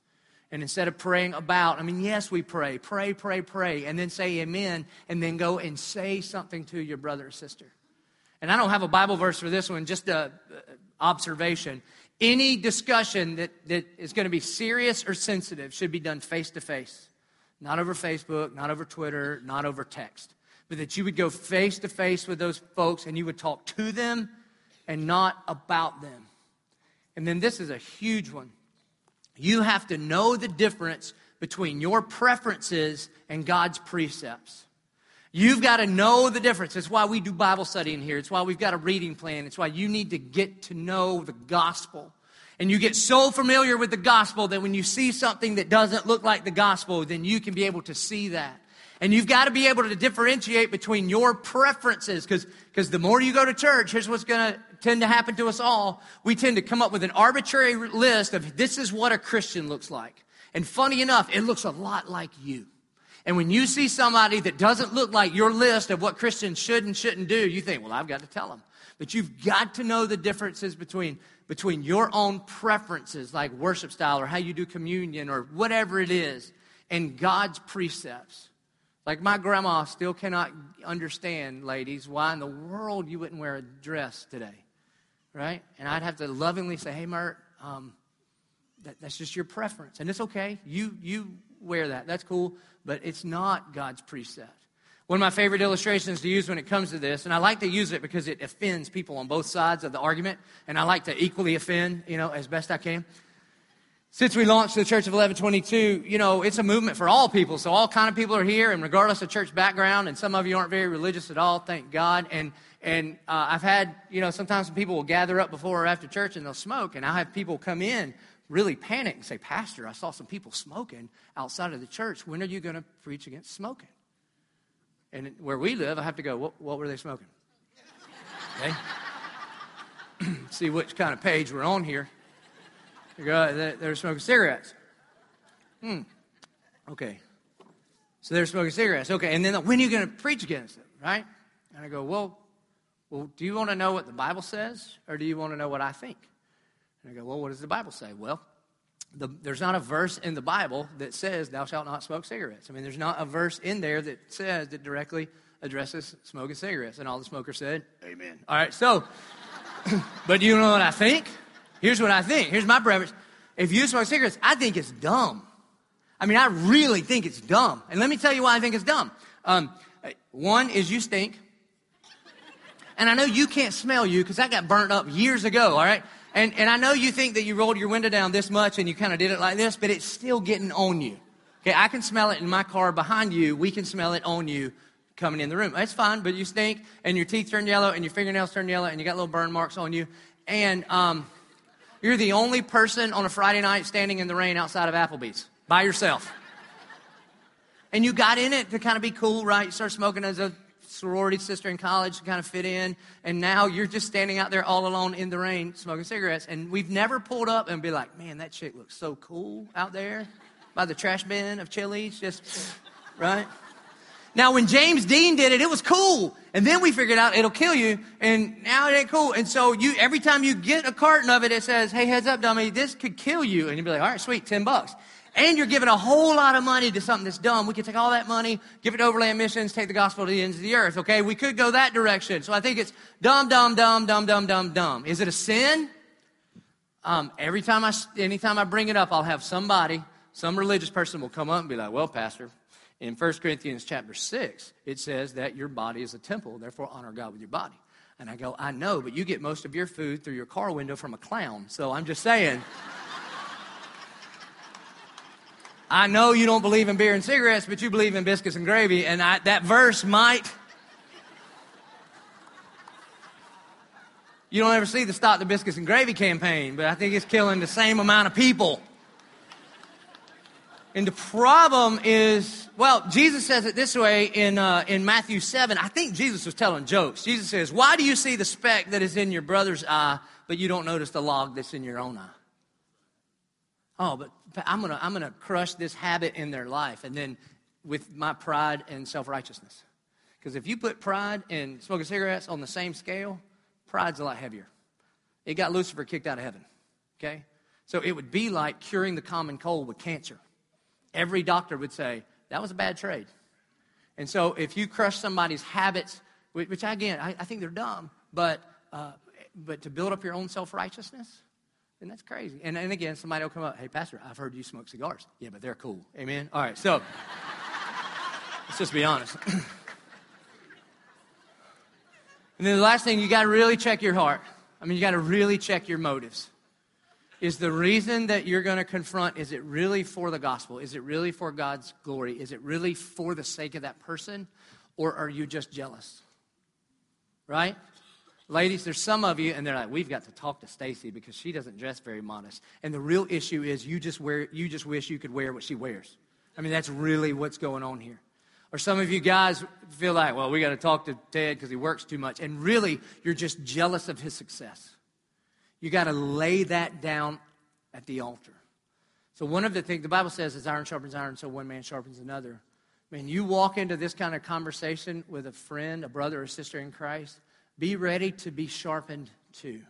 And instead of praying about, I mean, yes, we pray, pray, pray, pray, and then say amen, and then go and say something to your brother or sister. And I don't have a Bible verse for this one, just a observation. Any discussion that, that is going to be serious or sensitive should be done face to face, not over Facebook, not over Twitter, not over text. But that you would go face to face with those folks and you would talk to them and not about them. And then this is a huge one you have to know the difference between your preferences and God's precepts. You've got to know the difference. It's why we do Bible study in here. It's why we've got a reading plan. It's why you need to get to know the gospel. And you get so familiar with the gospel that when you see something that doesn't look like the gospel, then you can be able to see that. And you've got to be able to differentiate between your preferences because the more you go to church, here's what's going to tend to happen to us all. We tend to come up with an arbitrary list of this is what a Christian looks like. And funny enough, it looks a lot like you. And when you see somebody that doesn't look like your list of what Christians should and shouldn't do, you think, well, I've got to tell them. But you've got to know the differences between, between your own preferences, like worship style or how you do communion or whatever it is, and God's precepts. Like my grandma still cannot understand, ladies, why in the world you wouldn't wear a dress today right? And I'd have to lovingly say, hey, Mert, um, that, that's just your preference. And it's okay. You, you wear that. That's cool. But it's not God's precept. One of my favorite illustrations to use when it comes to this, and I like to use it because it offends people on both sides of the argument, and I like to equally offend, you know, as best I can. Since we launched the Church of 1122, you know, it's a movement for all people. So all kind of people are here, and regardless of church background, and some of you aren't very religious at all, thank God. And and uh, I've had, you know, sometimes some people will gather up before or after church and they'll smoke. And I'll have people come in really panic and say, Pastor, I saw some people smoking outside of the church. When are you going to preach against smoking? And where we live, I have to go, what, what were they smoking? Okay? See which kind of page we're on here. They're smoking cigarettes. Hmm. Okay. So they're smoking cigarettes. Okay. And then when are you going to preach against it, right? And I go, well, well, do you want to know what the Bible says or do you want to know what I think? And I go, well, what does the Bible say? Well, the, there's not a verse in the Bible that says, Thou shalt not smoke cigarettes. I mean, there's not a verse in there that says, that directly addresses smoking cigarettes. And all the smokers said, Amen. All right, so, but you know what I think? Here's what I think. Here's my preference. If you smoke cigarettes, I think it's dumb. I mean, I really think it's dumb. And let me tell you why I think it's dumb. Um, one is you stink. And I know you can't smell you because I got burnt up years ago, all right? And, and I know you think that you rolled your window down this much and you kind of did it like this, but it's still getting on you. Okay, I can smell it in my car behind you. We can smell it on you coming in the room. That's fine, but you stink and your teeth turn yellow and your fingernails turn yellow and you got little burn marks on you. And um, you're the only person on a Friday night standing in the rain outside of Applebee's by yourself. And you got in it to kind of be cool, right? You start smoking as a sorority sister in college to kind of fit in, and now you're just standing out there all alone in the rain smoking cigarettes. And we've never pulled up and be like, man, that chick looks so cool out there by the trash bin of Chili's, just right. Now, when James Dean did it, it was cool. And then we figured out it'll kill you, and now it ain't cool. And so you, every time you get a carton of it, it says, hey, heads up, dummy, this could kill you. And you'd be like, all right, sweet, 10 bucks and you're giving a whole lot of money to something that's dumb. We could take all that money, give it to overland missions, take the gospel to the ends of the earth, okay? We could go that direction. So I think it's dumb, dumb, dumb, dumb, dumb, dumb, dumb. Is it a sin? Um, every time I, anytime I bring it up, I'll have somebody, some religious person will come up and be like, well, pastor, in 1 Corinthians chapter 6, it says that your body is a temple, therefore honor God with your body. And I go, I know, but you get most of your food through your car window from a clown. So I'm just saying. I know you don't believe in beer and cigarettes, but you believe in biscuits and gravy, and I, that verse might. You don't ever see the Stop the Biscuits and Gravy campaign, but I think it's killing the same amount of people. And the problem is, well, Jesus says it this way in, uh, in Matthew 7. I think Jesus was telling jokes. Jesus says, Why do you see the speck that is in your brother's eye, but you don't notice the log that's in your own eye? Oh, but I'm going to I'm going to crush this habit in their life. And then with my pride and self righteousness. Because if you put pride and smoking cigarettes on the same scale, pride's a lot heavier. It got Lucifer kicked out of heaven. Okay? So it would be like curing the common cold with cancer. Every doctor would say, that was a bad trade. And so if you crush somebody's habits, which again, I, I think they're dumb, but, uh, but to build up your own self righteousness, and that's crazy. And, and again, somebody will come up, hey, Pastor, I've heard you smoke cigars. Yeah, but they're cool. Amen? All right, so let's just be honest. and then the last thing, you got to really check your heart. I mean, you got to really check your motives. Is the reason that you're going to confront, is it really for the gospel? Is it really for God's glory? Is it really for the sake of that person? Or are you just jealous? Right? Ladies, there's some of you, and they're like, we've got to talk to Stacy because she doesn't dress very modest. And the real issue is you just wear, you just wish you could wear what she wears. I mean, that's really what's going on here. Or some of you guys feel like, well, we got to talk to Ted because he works too much. And really, you're just jealous of his success. You got to lay that down at the altar. So one of the things the Bible says is iron sharpens iron, so one man sharpens another. I mean, you walk into this kind of conversation with a friend, a brother or sister in Christ, be ready to be sharpened too,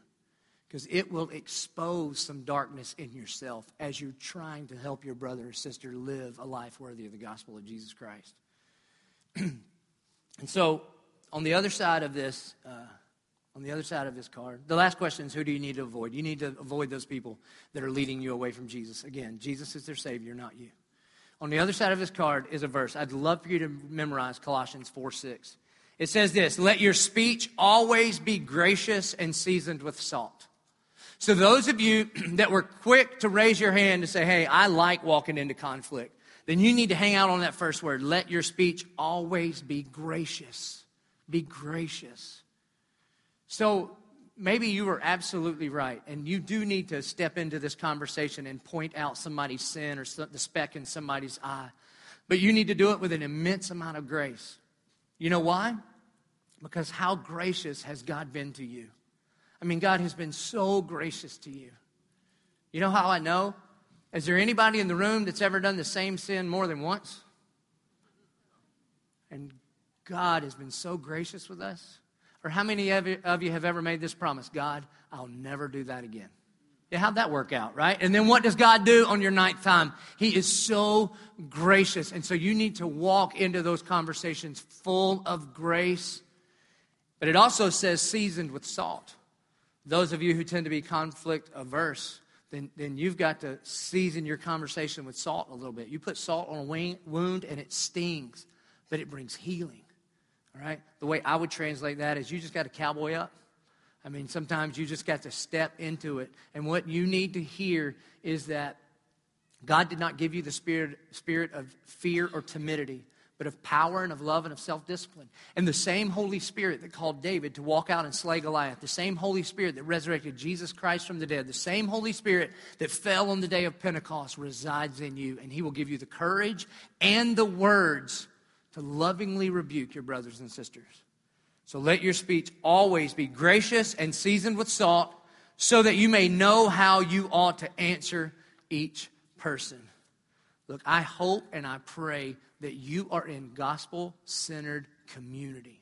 because it will expose some darkness in yourself as you're trying to help your brother or sister live a life worthy of the gospel of Jesus Christ. and so, on the other side of this, uh, on the other side of this card, the last question is who do you need to avoid? You need to avoid those people that are leading you away from Jesus. Again, Jesus is their Savior, not you. On the other side of this card is a verse. I'd love for you to memorize Colossians 4 6. It says this Let your speech always be gracious and seasoned with salt. So, those of you that were quick to raise your hand to say, Hey, I like walking into conflict, then you need to hang out on that first word. Let your speech always be gracious. Be gracious. So, maybe you were absolutely right, and you do need to step into this conversation and point out somebody's sin or the speck in somebody's eye. But you need to do it with an immense amount of grace. You know why? Because how gracious has God been to you? I mean, God has been so gracious to you. You know how I know? Is there anybody in the room that's ever done the same sin more than once? And God has been so gracious with us. Or how many of you have ever made this promise? God, I'll never do that again. Yeah, how'd that work out, right? And then what does God do on your ninth time? He is so gracious. And so you need to walk into those conversations full of grace. But it also says seasoned with salt. Those of you who tend to be conflict averse, then, then you've got to season your conversation with salt a little bit. You put salt on a wound and it stings, but it brings healing. All right? The way I would translate that is you just got to cowboy up I mean, sometimes you just got to step into it. And what you need to hear is that God did not give you the spirit, spirit of fear or timidity, but of power and of love and of self discipline. And the same Holy Spirit that called David to walk out and slay Goliath, the same Holy Spirit that resurrected Jesus Christ from the dead, the same Holy Spirit that fell on the day of Pentecost resides in you. And He will give you the courage and the words to lovingly rebuke your brothers and sisters. So let your speech always be gracious and seasoned with salt, so that you may know how you ought to answer each person. Look, I hope and I pray that you are in gospel centered community.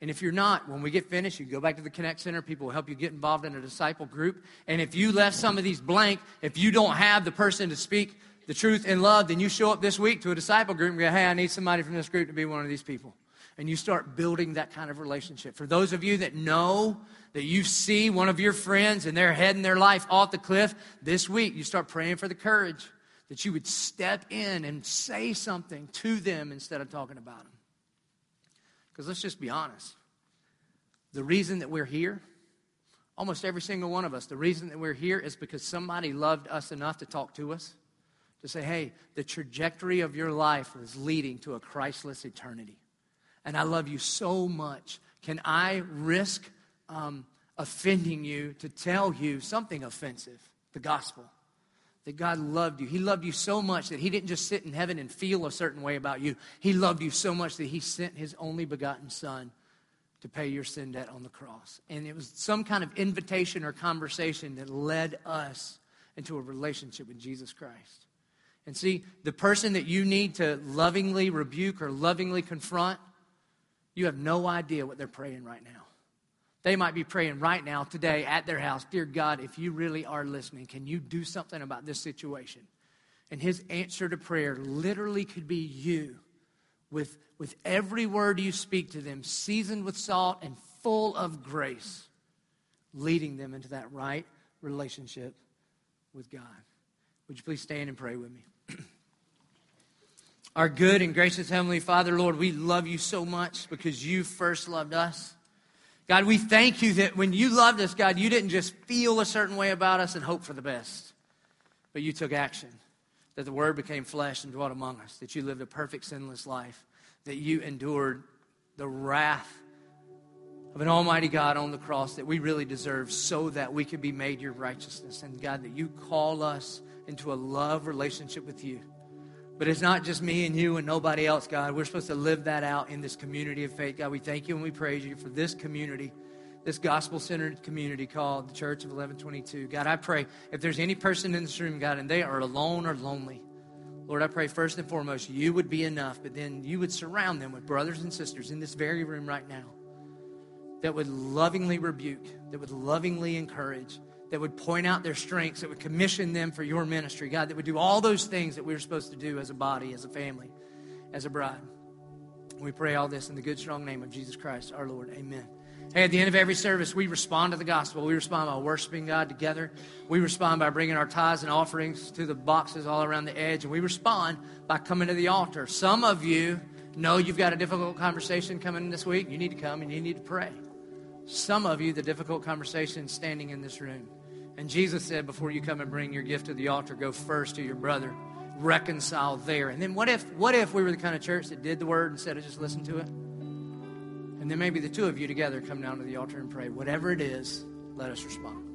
And if you're not, when we get finished, you go back to the Connect Center. People will help you get involved in a disciple group. And if you left some of these blank, if you don't have the person to speak the truth in love, then you show up this week to a disciple group and go, hey, I need somebody from this group to be one of these people and you start building that kind of relationship. For those of you that know that you see one of your friends and they're heading their life off the cliff, this week you start praying for the courage that you would step in and say something to them instead of talking about them. Because let's just be honest. The reason that we're here, almost every single one of us, the reason that we're here is because somebody loved us enough to talk to us, to say, hey, the trajectory of your life is leading to a Christless eternity and I love you so much. Can I risk um, offending you to tell you something offensive? The gospel. That God loved you. He loved you so much that He didn't just sit in heaven and feel a certain way about you. He loved you so much that He sent His only begotten Son to pay your sin debt on the cross. And it was some kind of invitation or conversation that led us into a relationship with Jesus Christ. And see, the person that you need to lovingly rebuke or lovingly confront you have no idea what they're praying right now. They might be praying right now, today, at their house Dear God, if you really are listening, can you do something about this situation? And his answer to prayer literally could be you with, with every word you speak to them, seasoned with salt and full of grace, leading them into that right relationship with God. Would you please stand and pray with me? Our good and gracious Heavenly Father, Lord, we love you so much because you first loved us. God, we thank you that when you loved us, God, you didn't just feel a certain way about us and hope for the best, but you took action. That the Word became flesh and dwelt among us, that you lived a perfect, sinless life, that you endured the wrath of an almighty God on the cross that we really deserve so that we could be made your righteousness. And God, that you call us into a love relationship with you. But it's not just me and you and nobody else, God. We're supposed to live that out in this community of faith. God, we thank you and we praise you for this community, this gospel centered community called the Church of 1122. God, I pray if there's any person in this room, God, and they are alone or lonely, Lord, I pray first and foremost you would be enough, but then you would surround them with brothers and sisters in this very room right now that would lovingly rebuke, that would lovingly encourage that would point out their strengths, that would commission them for your ministry, God, that would do all those things that we are supposed to do as a body, as a family, as a bride. We pray all this in the good, strong name of Jesus Christ, our Lord. Amen. Hey, at the end of every service, we respond to the gospel. We respond by worshiping God together. We respond by bringing our tithes and offerings to the boxes all around the edge. And we respond by coming to the altar. Some of you know you've got a difficult conversation coming this week. You need to come and you need to pray. Some of you, the difficult conversation standing in this room. And Jesus said, before you come and bring your gift to the altar, go first to your brother, reconcile there. And then what if, what if we were the kind of church that did the word instead of just listen to it? And then maybe the two of you together come down to the altar and pray. Whatever it is, let us respond.